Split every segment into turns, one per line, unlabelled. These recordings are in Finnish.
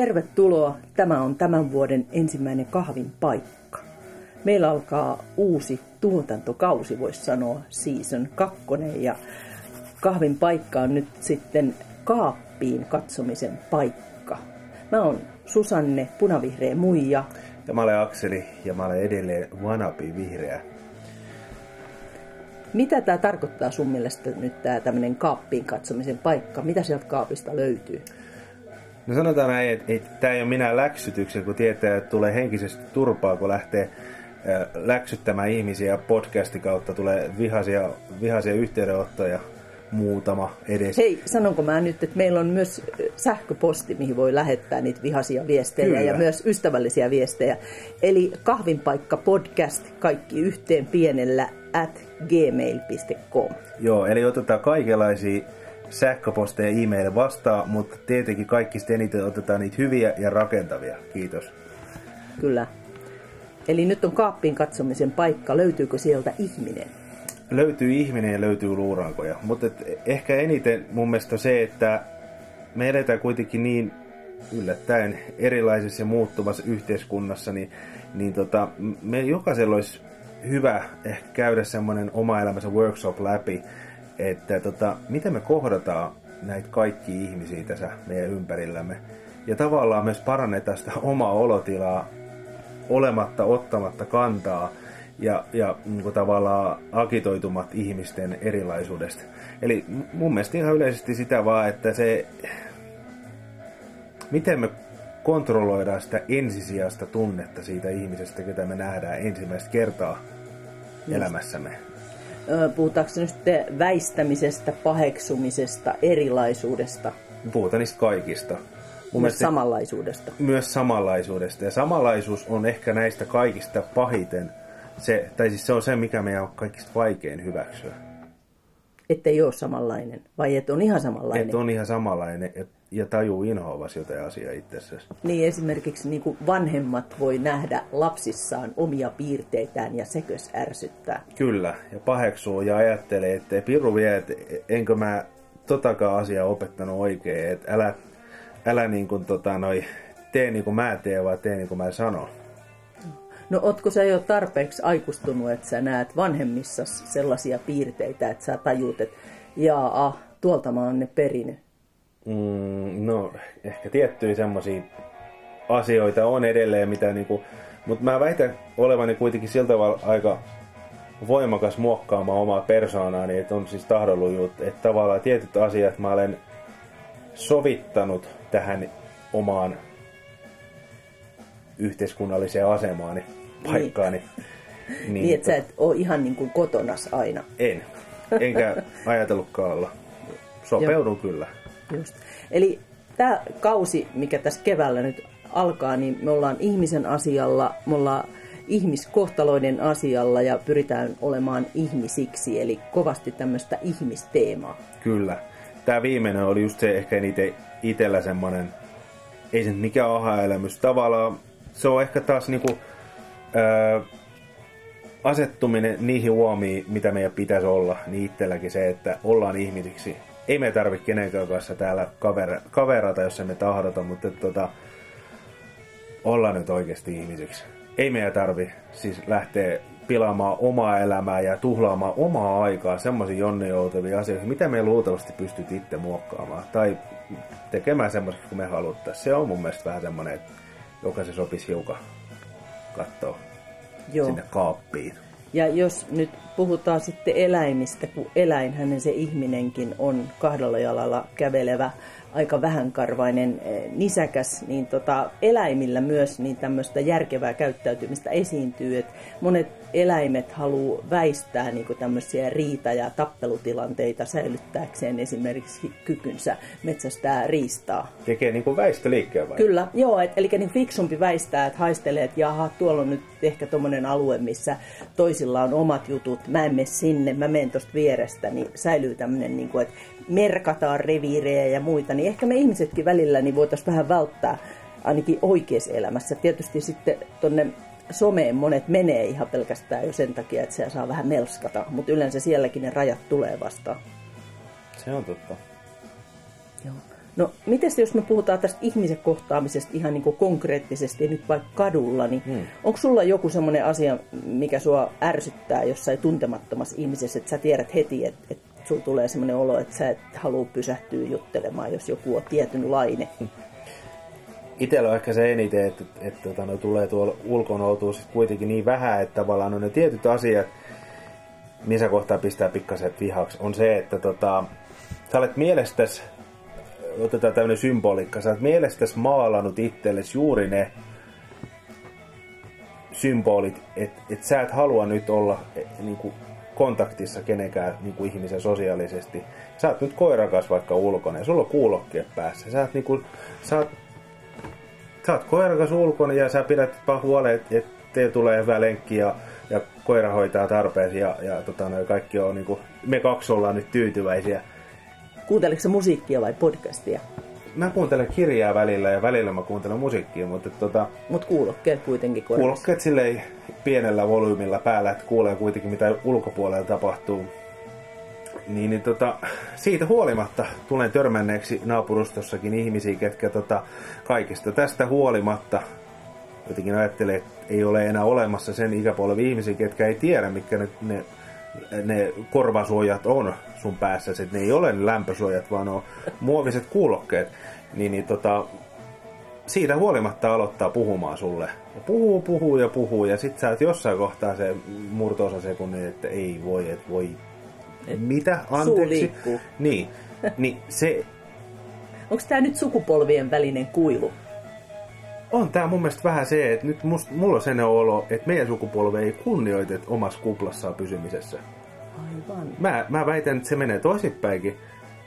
tervetuloa. Tämä on tämän vuoden ensimmäinen kahvin paikka. Meillä alkaa uusi tuotantokausi, voisi sanoa, season kakkonen. Ja kahvin paikka on nyt sitten kaappiin katsomisen paikka. Mä oon Susanne, punavihreä muija.
Ja mä olen Akseli ja mä olen edelleen vanapi vihreä.
Mitä tämä tarkoittaa sun mielestä nyt tämä tämmöinen kaappiin katsomisen paikka? Mitä sieltä kaapista löytyy?
No sanotaan näin, että, että tämä ei ole minä läksytyksen, kun tietää, että tulee henkisesti turpaa, kun lähtee läksyttämään ihmisiä podcastin kautta, tulee vihaisia, vihaisia yhteydenottoja muutama edes.
Hei, sanonko mä nyt, että meillä on myös sähköposti, mihin voi lähettää niitä vihaisia viestejä Kyllä. ja myös ystävällisiä viestejä. Eli kahvinpaikka podcast, kaikki yhteen pienellä at gmail.com.
Joo, eli otetaan kaikenlaisia sähköposteja ja e-mail vastaan, mutta tietenkin kaikista eniten otetaan niitä hyviä ja rakentavia. Kiitos.
Kyllä. Eli nyt on kaappiin katsomisen paikka. Löytyykö sieltä ihminen?
Löytyy ihminen ja löytyy luurankoja. Mutta ehkä eniten mun mielestä se, että me eletään kuitenkin niin yllättäen erilaisessa ja muuttuvassa yhteiskunnassa, niin, niin tota, me jokaisella olisi hyvä ehkä käydä semmoinen oma elämänsä workshop läpi, että tota, miten me kohdataan näitä kaikki ihmisiä tässä meidän ympärillämme. Ja tavallaan myös parannetaan sitä omaa olotilaa olematta ottamatta kantaa ja, ja niin tavallaan agitoitumat ihmisten erilaisuudesta. Eli mun mielestä ihan yleisesti sitä vaan, että se, miten me kontrolloidaan sitä ensisijaista tunnetta siitä ihmisestä, ketä me nähdään ensimmäistä kertaa Just. elämässämme.
Puhutaanko nyt väistämisestä, paheksumisesta, erilaisuudesta?
Puhutaan niistä kaikista.
Mun myös samanlaisuudesta.
Myös samanlaisuudesta. Ja samanlaisuus on ehkä näistä kaikista pahiten, se, tai siis se on se, mikä meidän on kaikista vaikein hyväksyä.
Että ei ole samanlainen, vai että on ihan samanlainen?
Että on ihan samanlainen ja, ja tajuu inhoavasi jotain asiaa itsessäsi.
Niin esimerkiksi niin kuin vanhemmat voi nähdä lapsissaan omia piirteitään ja sekös ärsyttää.
Kyllä, ja paheksuu ja ajattelee, että piru vie, että enkö mä totakaan asiaa opettanut oikein, että älä älä niin kuin, tota, noi, tee niin kuin mä teen, vaan tee niin kuin mä sanon.
No otko sä jo tarpeeksi aikustunut, että sä näet vanhemmissa sellaisia piirteitä, että sä tajuut, että jaa, tuolta mä oon ne perinyt?
Mm, no, ehkä tiettyjä semmoisia asioita on edelleen, mitä niinku, mutta mä väitän olevani kuitenkin siltä tavalla aika voimakas muokkaamaan omaa persoonaani, että on siis tahdonlujuut, että tavallaan tietyt asiat mä olen sovittanut tähän omaan yhteiskunnalliseen asemaani, paikkaani.
Niin, niin että sä et ole ihan niin kuin kotonas aina.
En. Enkä ajatellutkaan olla. Sopeudun kyllä.
Just. Eli tämä kausi, mikä tässä keväällä nyt alkaa, niin me ollaan ihmisen asialla, me ollaan ihmiskohtaloiden asialla ja pyritään olemaan ihmisiksi, eli kovasti tämmöistä ihmisteemaa.
Kyllä tämä viimeinen oli just se ehkä eniten itellä semmonen, ei se mikä aha-elämys. Tavallaan se on ehkä taas niinku, ää, asettuminen niihin huomiin, mitä meidän pitäisi olla, niin itselläkin se, että ollaan ihmisiksi. Ei me tarvitse kenenkään kanssa täällä kavera, kaverata, jos emme tahdota, mutta tota, ollaan nyt oikeasti ihmisiksi. Ei meidän tarvi siis lähteä pilaamaan omaa elämää ja tuhlaamaan omaa aikaa semmoisiin jonnejoutavia asioihin, mitä me luultavasti pystyt itse muokkaamaan. Tai tekemään semmoiseksi, kun me haluttaisiin. Se on mun mielestä vähän semmoinen, että jokaisen sopisi hiukan katsoa Joo. sinne kaappiin.
Ja jos nyt puhutaan sitten eläimistä, kun eläinhän se ihminenkin on kahdella jalalla kävelevä, aika vähänkarvainen eh, nisäkäs, niin tota, eläimillä myös niin tämmöistä järkevää käyttäytymistä esiintyy. Et monet eläimet haluaa väistää niin tämmöisiä riita- ja tappelutilanteita säilyttääkseen esimerkiksi kykynsä metsästää riistaa.
Tekee niin kuin väistöliikkeen vai?
Kyllä, joo, et, eli niin fiksumpi väistää, että haistelee, että jaha, tuolla on nyt ehkä tuommoinen alue, missä toisilla on omat jutut, mä en mene sinne, mä menen tuosta vierestä, niin säilyy tämmöinen, niin kuin, että merkataan reviirejä ja muita, niin ehkä me ihmisetkin välillä niin voitaisiin vähän välttää ainakin oikeassa elämässä. Tietysti sitten tuonne someen monet menee ihan pelkästään jo sen takia, että se saa vähän melskata, mutta yleensä sielläkin ne rajat tulee vastaan.
Se on totta.
No, miten jos me puhutaan tästä ihmisen kohtaamisesta ihan niin konkreettisesti, nyt vaikka kadulla, niin hmm. onko sulla joku semmoinen asia, mikä sua ärsyttää jossain tuntemattomassa ihmisessä, että sä tiedät heti, että, että sulla tulee semmoinen olo, että sä et halua pysähtyä juttelemaan, jos joku on tietynlainen?
Itsellä on ehkä se eniten, että, että, että tota, no, tulee tuolla ulkona oltua kuitenkin niin vähän, että tavallaan on ne tietyt asiat, missä kohtaa pistää pikkasen vihaksi, on se, että tota, sä olet mielestäsi otetaan tämmöinen symboliikka, sä oot mielestäsi maalannut itsellesi juuri ne symbolit, että et sä et halua nyt olla e, niin kuin, kontaktissa kenenkään niin kuin ihmisen sosiaalisesti. Sä oot nyt koirakas vaikka ulkona ja sulla on kuulokkeet päässä. Sä oot, niin kuin, sä oot, sä oot koirakas ulkona ja sä pidät huolen, että tulee hyvä lenkki ja, ja koira hoitaa tarpeesi ja, ja tota, kaikki on niin kuin, me kaksi ollaan nyt tyytyväisiä.
Kuunteliko musiikkia vai podcastia?
Mä kuuntelen kirjaa välillä ja välillä mä kuuntelen musiikkia, mutta tota...
Mut kuulokkeet kuitenkin korvassa.
Kuulokkeet silleen pienellä volyymilla päällä, että kuulee kuitenkin mitä ulkopuolella tapahtuu. Niin, niin tota, siitä huolimatta tulen törmänneeksi naapurustossakin ihmisiä, ketkä tota, kaikista tästä huolimatta jotenkin ajattelee, että ei ole enää olemassa sen ikäpolven ihmisiä, ketkä ei tiedä, mitkä ne, ne ne korvasuojat on sun päässä, että ne ei ole lämpösuojat, vaan on muoviset kuulokkeet, niin, niin tota, siitä huolimatta aloittaa puhumaan sulle. Ja puhuu, puhuu ja puhuu, ja sit sä oot jossain kohtaa se murtoosa sekunnin, että ei voi, et voi. Et Mitä? Anteeksi. Niin. niin se...
Onko tämä nyt sukupolvien välinen kuilu?
on tää mun mielestä vähän se, että nyt must, mulla on sen olo, että meidän sukupolve ei kunnioita omassa kuplassaan pysymisessä. Mä, mä väitän, että se menee toisinpäinkin.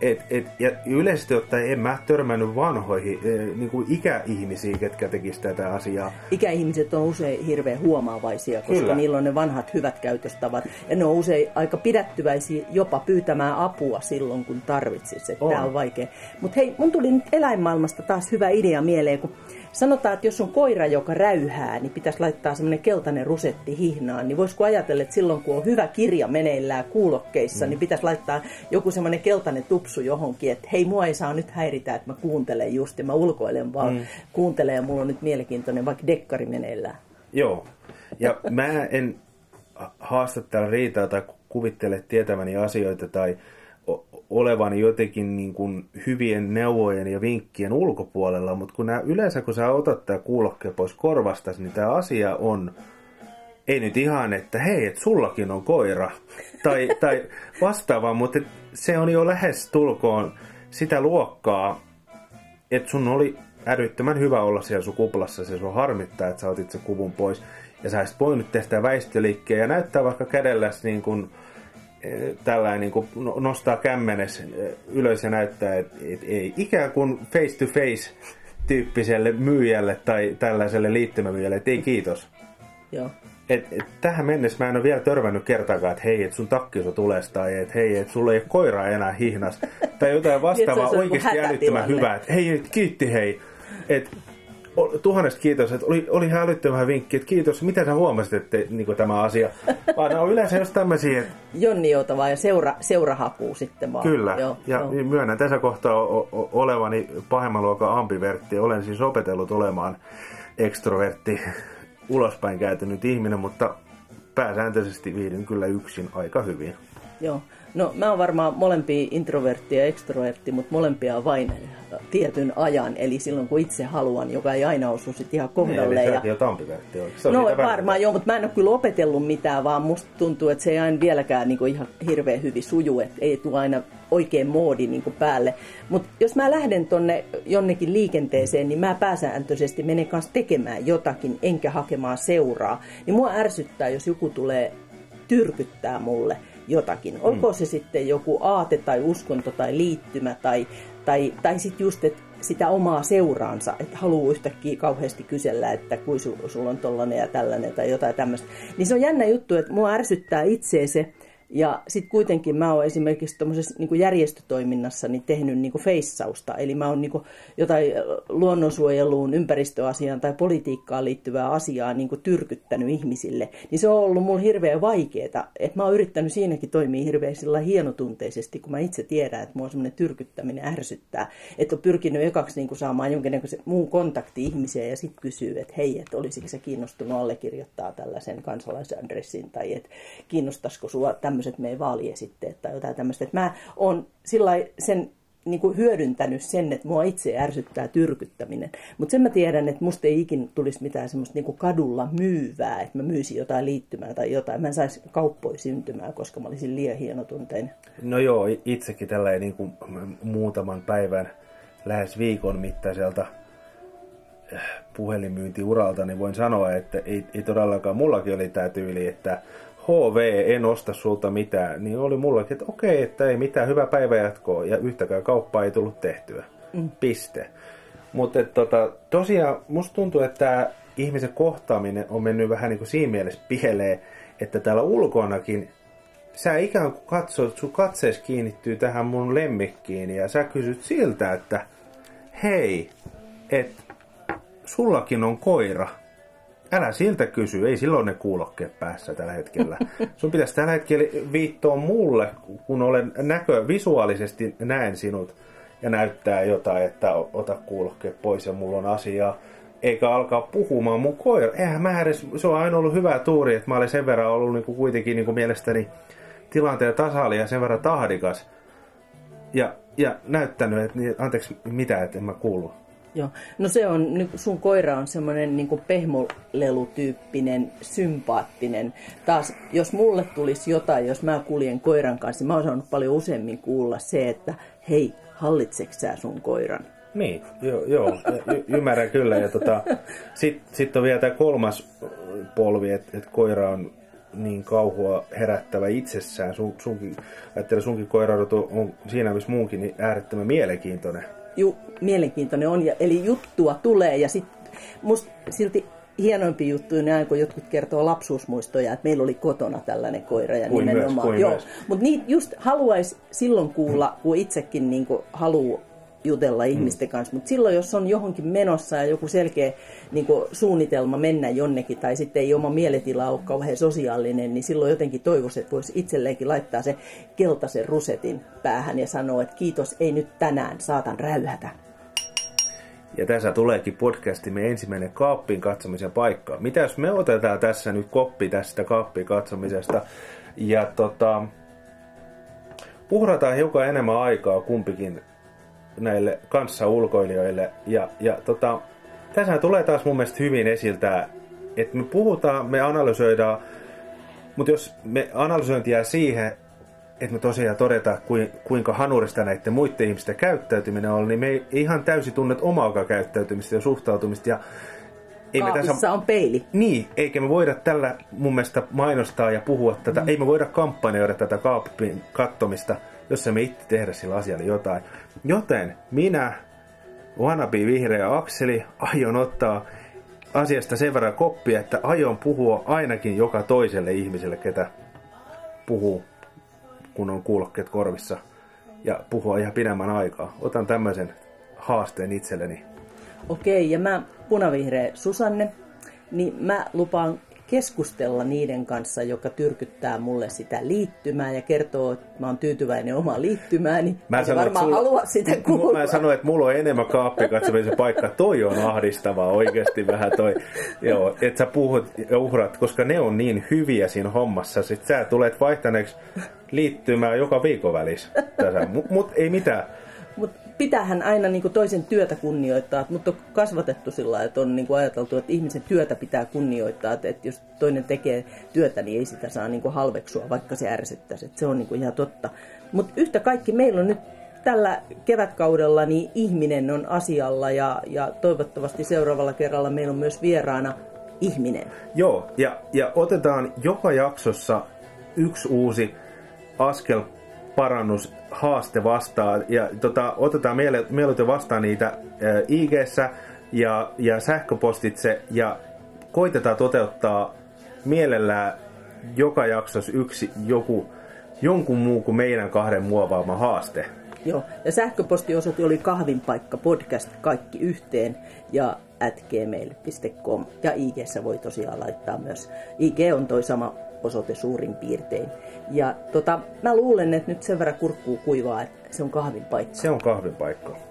Et, et, ja yleisesti ottaen en mä törmännyt vanhoihin e, niin kuin ikäihmisiin, ketkä tekisivät tätä asiaa.
Ikäihmiset on usein hirveän huomaavaisia, koska Kyllä. niillä on ne vanhat hyvät käytöstavat. Ja ne on usein aika pidättyväisiä jopa pyytämään apua silloin, kun tarvitsisi. Tämä on vaikea. Mutta hei, mun tuli nyt eläinmaailmasta taas hyvä idea mieleen, kun Sanotaan, että jos on koira, joka räyhää, niin pitäisi laittaa semmoinen keltainen rusetti hihnaan. Niin voisiko ajatella, että silloin kun on hyvä kirja meneillään kuulokkeissa, mm. niin pitäisi laittaa joku semmoinen keltainen tupsu johonkin, että hei, mua ei saa nyt häiritä, että mä kuuntelen just ja mä ulkoilen vaan mm. kuuntelen ja mulla on nyt mielenkiintoinen vaikka dekkari meneillään.
Joo, ja mä en haasta täällä riitaa tai kuvittele tietäväni asioita tai olevan jotenkin niin kuin hyvien neuvojen ja vinkkien ulkopuolella, mutta kun nämä, yleensä kun sä otat tämä kuulokke pois korvasta, niin tämä asia on, ei nyt ihan, että hei, että sullakin on koira, tai, tai vastaava, mutta se on jo lähes tulkoon sitä luokkaa, että sun oli älyttömän hyvä olla siellä sun kuplassa, se on harmittaa, että sä otit sen kuvun pois, ja sä olisit voinut tehdä väistöliikkeen ja näyttää vaikka kädelläsi niin kuin tällainen niin kuin no, nostaa kämmenes ylös ja näyttää, että et ei ikään kuin face to face tyyppiselle myyjälle tai tällaiselle liittymämyyjälle, että ei kiitos.
Joo.
Et, et, tähän mennessä mä en ole vielä törmännyt kertaakaan, että hei, että sun takki on tules, tai että hei, että sulla ei ole koiraa enää hihnas, tai jotain vastaavaa oikeasti älyttömän hyvää, että hei, kiitti hei, että tuhannesta kiitos, että oli, oli hälyttömän vinkki, että kiitos, mitä sä huomasit, että niin tämä asia, vaan on yleensä just tämmöisiä, että...
Jonni Joutava ja seura, seurahakuu sitten vaan.
Kyllä, joo, ja joo. myönnän tässä kohtaa o- o- olevani pahemman luokan ambivertti, olen siis opetellut olemaan ekstrovertti, ulospäin käytynyt ihminen, mutta pääsääntöisesti viihdyn kyllä yksin aika hyvin.
Joo. No mä oon varmaan molempia introvertti ja ekstrovertti, mutta molempia vain tietyn ajan, eli silloin kun itse haluan, joka ei aina osu sitten ihan kohdalle. Niin,
eli ja... tampivertti
No varmaan joo, mutta mä en ole kyllä opetellut mitään, vaan musta tuntuu, että se ei aina vieläkään niin ihan hirveän hyvin suju, että ei tule aina oikein moodi niin päälle. Mutta jos mä lähden tonne jonnekin liikenteeseen, niin mä pääsääntöisesti menen kanssa tekemään jotakin, enkä hakemaan seuraa. Niin mua ärsyttää, jos joku tulee tyrkyttää mulle jotakin. Mm. Olkoon se sitten joku aate tai uskonto tai liittymä tai, tai, tai sitten just, että sitä omaa seuraansa, että haluaa yhtäkkiä kauheasti kysellä, että kuin su, sulla on tollainen ja tällainen tai jotain tämmöistä. Niin se on jännä juttu, että mua ärsyttää itse se, Ja sitten kuitenkin mä oon esimerkiksi tuommoisessa niin järjestötoiminnassa tehnyt niin feissausta. Eli mä oon niin jotain luonnonsuojeluun, ympäristöasiaan tai politiikkaan liittyvää asiaa niin tyrkyttänyt ihmisille. Niin se on ollut mulle hirveän vaikeaa. Että mä oon yrittänyt siinäkin toimia hirveän sillä hienotunteisesti, kun mä itse tiedän, että mua semmoinen tyrkyttäminen ärsyttää. Että on pyrkinyt ekaksi niin saamaan jonkinnäköisen muun kontakti ihmiseen ja sitten kysyy, että hei, että olisiko se kiinnostunut allekirjoittaa tällaisen kansalaisadressin tai että kiinnostaisiko sua tämmöiset meidän vaaliesitteet tai jotain tämmöistä. Että mä oon sillä sen niin kuin hyödyntänyt sen, että mua itse ärsyttää tyrkyttäminen. Mutta sen mä tiedän, että musta ei ikin tulisi mitään semmoista niin kuin kadulla myyvää, että mä myisin jotain liittymää tai jotain. Mä en saisi kauppoi syntymään, koska mä olisin liian hienotunteinen.
No joo, itsekin tällä niin kuin muutaman päivän, lähes viikon mittaiselta äh, puhelinmyyntiuralta, niin voin sanoa, että ei, ei todellakaan, mullakin oli tämä tyyli, että HV, en osta sulta mitään, niin oli mullakin, että okei, että ei mitään, hyvä päivä jatkoa, ja yhtäkään kauppaa ei tullut tehtyä. Mm. Piste. Mutta tota, tosiaan musta tuntuu, että tämä ihmisen kohtaaminen on mennyt vähän niin kuin siinä mielessä pieleen, että täällä ulkonakin sä ikään kuin katsot, sun katsees kiinnittyy tähän mun lemmikkiin ja sä kysyt siltä, että hei, että sullakin on koira Älä siltä kysy, ei silloin ne kuulokkeet päässä tällä hetkellä. Sun pitäisi tällä hetkellä viittoa mulle, kun olen näkö, visuaalisesti näen sinut ja näyttää jotain, että ota kuulokkeet pois ja mulla on asiaa. Eikä alkaa puhumaan mun koira. Eihän mä edes, se on aina ollut hyvä tuuri, että mä olen sen verran ollut niin kuin kuitenkin niin kuin mielestäni tilanteen tasaali ja sen verran tahdikas. Ja, ja näyttänyt, että niin, anteeksi, mitä, että en mä kuulu.
Joo. No se on, sun koira on semmoinen niin pehmolelutyyppinen, sympaattinen. Taas, jos mulle tulisi jotain, jos mä kuljen koiran kanssa, mä oon saanut paljon useammin kuulla se, että hei, hallitseeko sä sun koiran?
Niin, joo, joo y- ymmärrän kyllä. Ja tota, Sitten sit on vielä tämä kolmas polvi, että et koira on niin kauhua herättävä itsessään. Sun, sunkin, ajattelen, sunkin koira on siinä missä muunkin niin äärettömän mielenkiintoinen
ju, mielenkiintoinen on. Ja, eli juttua tulee ja sitten musta silti hienoimpi juttu on aina, kun jotkut kertoo lapsuusmuistoja, että meillä oli kotona tällainen koira ja
kuin nimenomaan. Myös,
joo. Mutta niitä just haluaisi silloin kuulla, kun itsekin niin haluaa jutella mm. ihmisten mm. kanssa. Mutta silloin, jos on johonkin menossa ja joku selkeä niin kuin, suunnitelma mennä jonnekin, tai sitten ei oma mieletila ole kauhean sosiaalinen, niin silloin jotenkin toivoisi, että voisi itselleenkin laittaa se keltaisen rusetin päähän ja sanoa, että kiitos, ei nyt tänään, saatan räyhätä.
Ja tässä tuleekin podcastimme ensimmäinen kaappiin katsomisen paikka. Mitä jos me otetaan tässä nyt koppi tästä kaappiin katsomisesta ja tota, uhrataan hiukan enemmän aikaa kumpikin näille kanssaulkoilijoille. Ja, ja tota, tässä tulee taas mun mielestä hyvin esiltä, että me puhutaan, me analysoidaan, mutta jos me analysointi jää siihen, että me tosiaan todetaan, kuinka hanurista näiden muiden ihmisten käyttäytyminen on, niin me ei ihan täysin tunnet omaa käyttäytymistä ja suhtautumista. Ja
ei me tässä... on peili.
Niin, eikä me voida tällä mun mielestä mainostaa ja puhua tätä, mm. ei me voida kampanjoida tätä kaapin kattomista, jos me itse tehdä sillä asialla jotain. Joten minä, wannabe vihreä Akseli, aion ottaa asiasta sen verran koppia, että aion puhua ainakin joka toiselle ihmiselle, ketä puhuu, kun on kuulokkeet korvissa, ja puhua ihan pidemmän aikaa. Otan tämmöisen haasteen itselleni.
Okei, ja mä punavihreä Susanne, niin mä lupaan keskustella niiden kanssa, joka tyrkyttää mulle sitä liittymää ja kertoo, että mä oon tyytyväinen omaan liittymääni. Mä sanon, varmaan sul... halua sitä kuulla.
Mä sanoin, että mulla on enemmän kaappikatsomisen paikka. Toi on ahdistavaa oikeasti vähän toi. Joo, että sä puhut ja uhrat, koska ne on niin hyviä siinä hommassa. Sitten sä tulet vaihtaneeksi liittymään joka viikon välissä. Mutta mut ei mitään.
Pitäähän aina niin kuin toisen työtä kunnioittaa, mutta on kasvatettu sillä että on niin kuin ajateltu, että ihmisen työtä pitää kunnioittaa, että, että jos toinen tekee työtä, niin ei sitä saa niin kuin halveksua, vaikka se ärsyttäisi. Että se on niin kuin ihan totta. Mutta yhtä kaikki meillä on nyt tällä kevätkaudella niin ihminen on asialla ja, ja toivottavasti seuraavalla kerralla meillä on myös vieraana ihminen.
Joo, ja, ja otetaan joka jaksossa yksi uusi askel parannus haaste vastaan ja tota, otetaan mieluiten vastaan niitä ig ja, ja sähköpostitse ja koitetaan toteuttaa mielellään joka jaksossa yksi joku jonkun muu kuin meidän kahden muovaama haaste.
Joo, ja sähköpostiosoite oli kahvinpaikka podcast kaikki yhteen ja at gmail.com. Ja ig voi tosiaan laittaa myös. IG on toi sama osoite suurin piirtein. Ja tota, mä luulen, että nyt sen verran kurkkuu kuivaa, että se on kahvinpaikka.
Se on kahvinpaikka.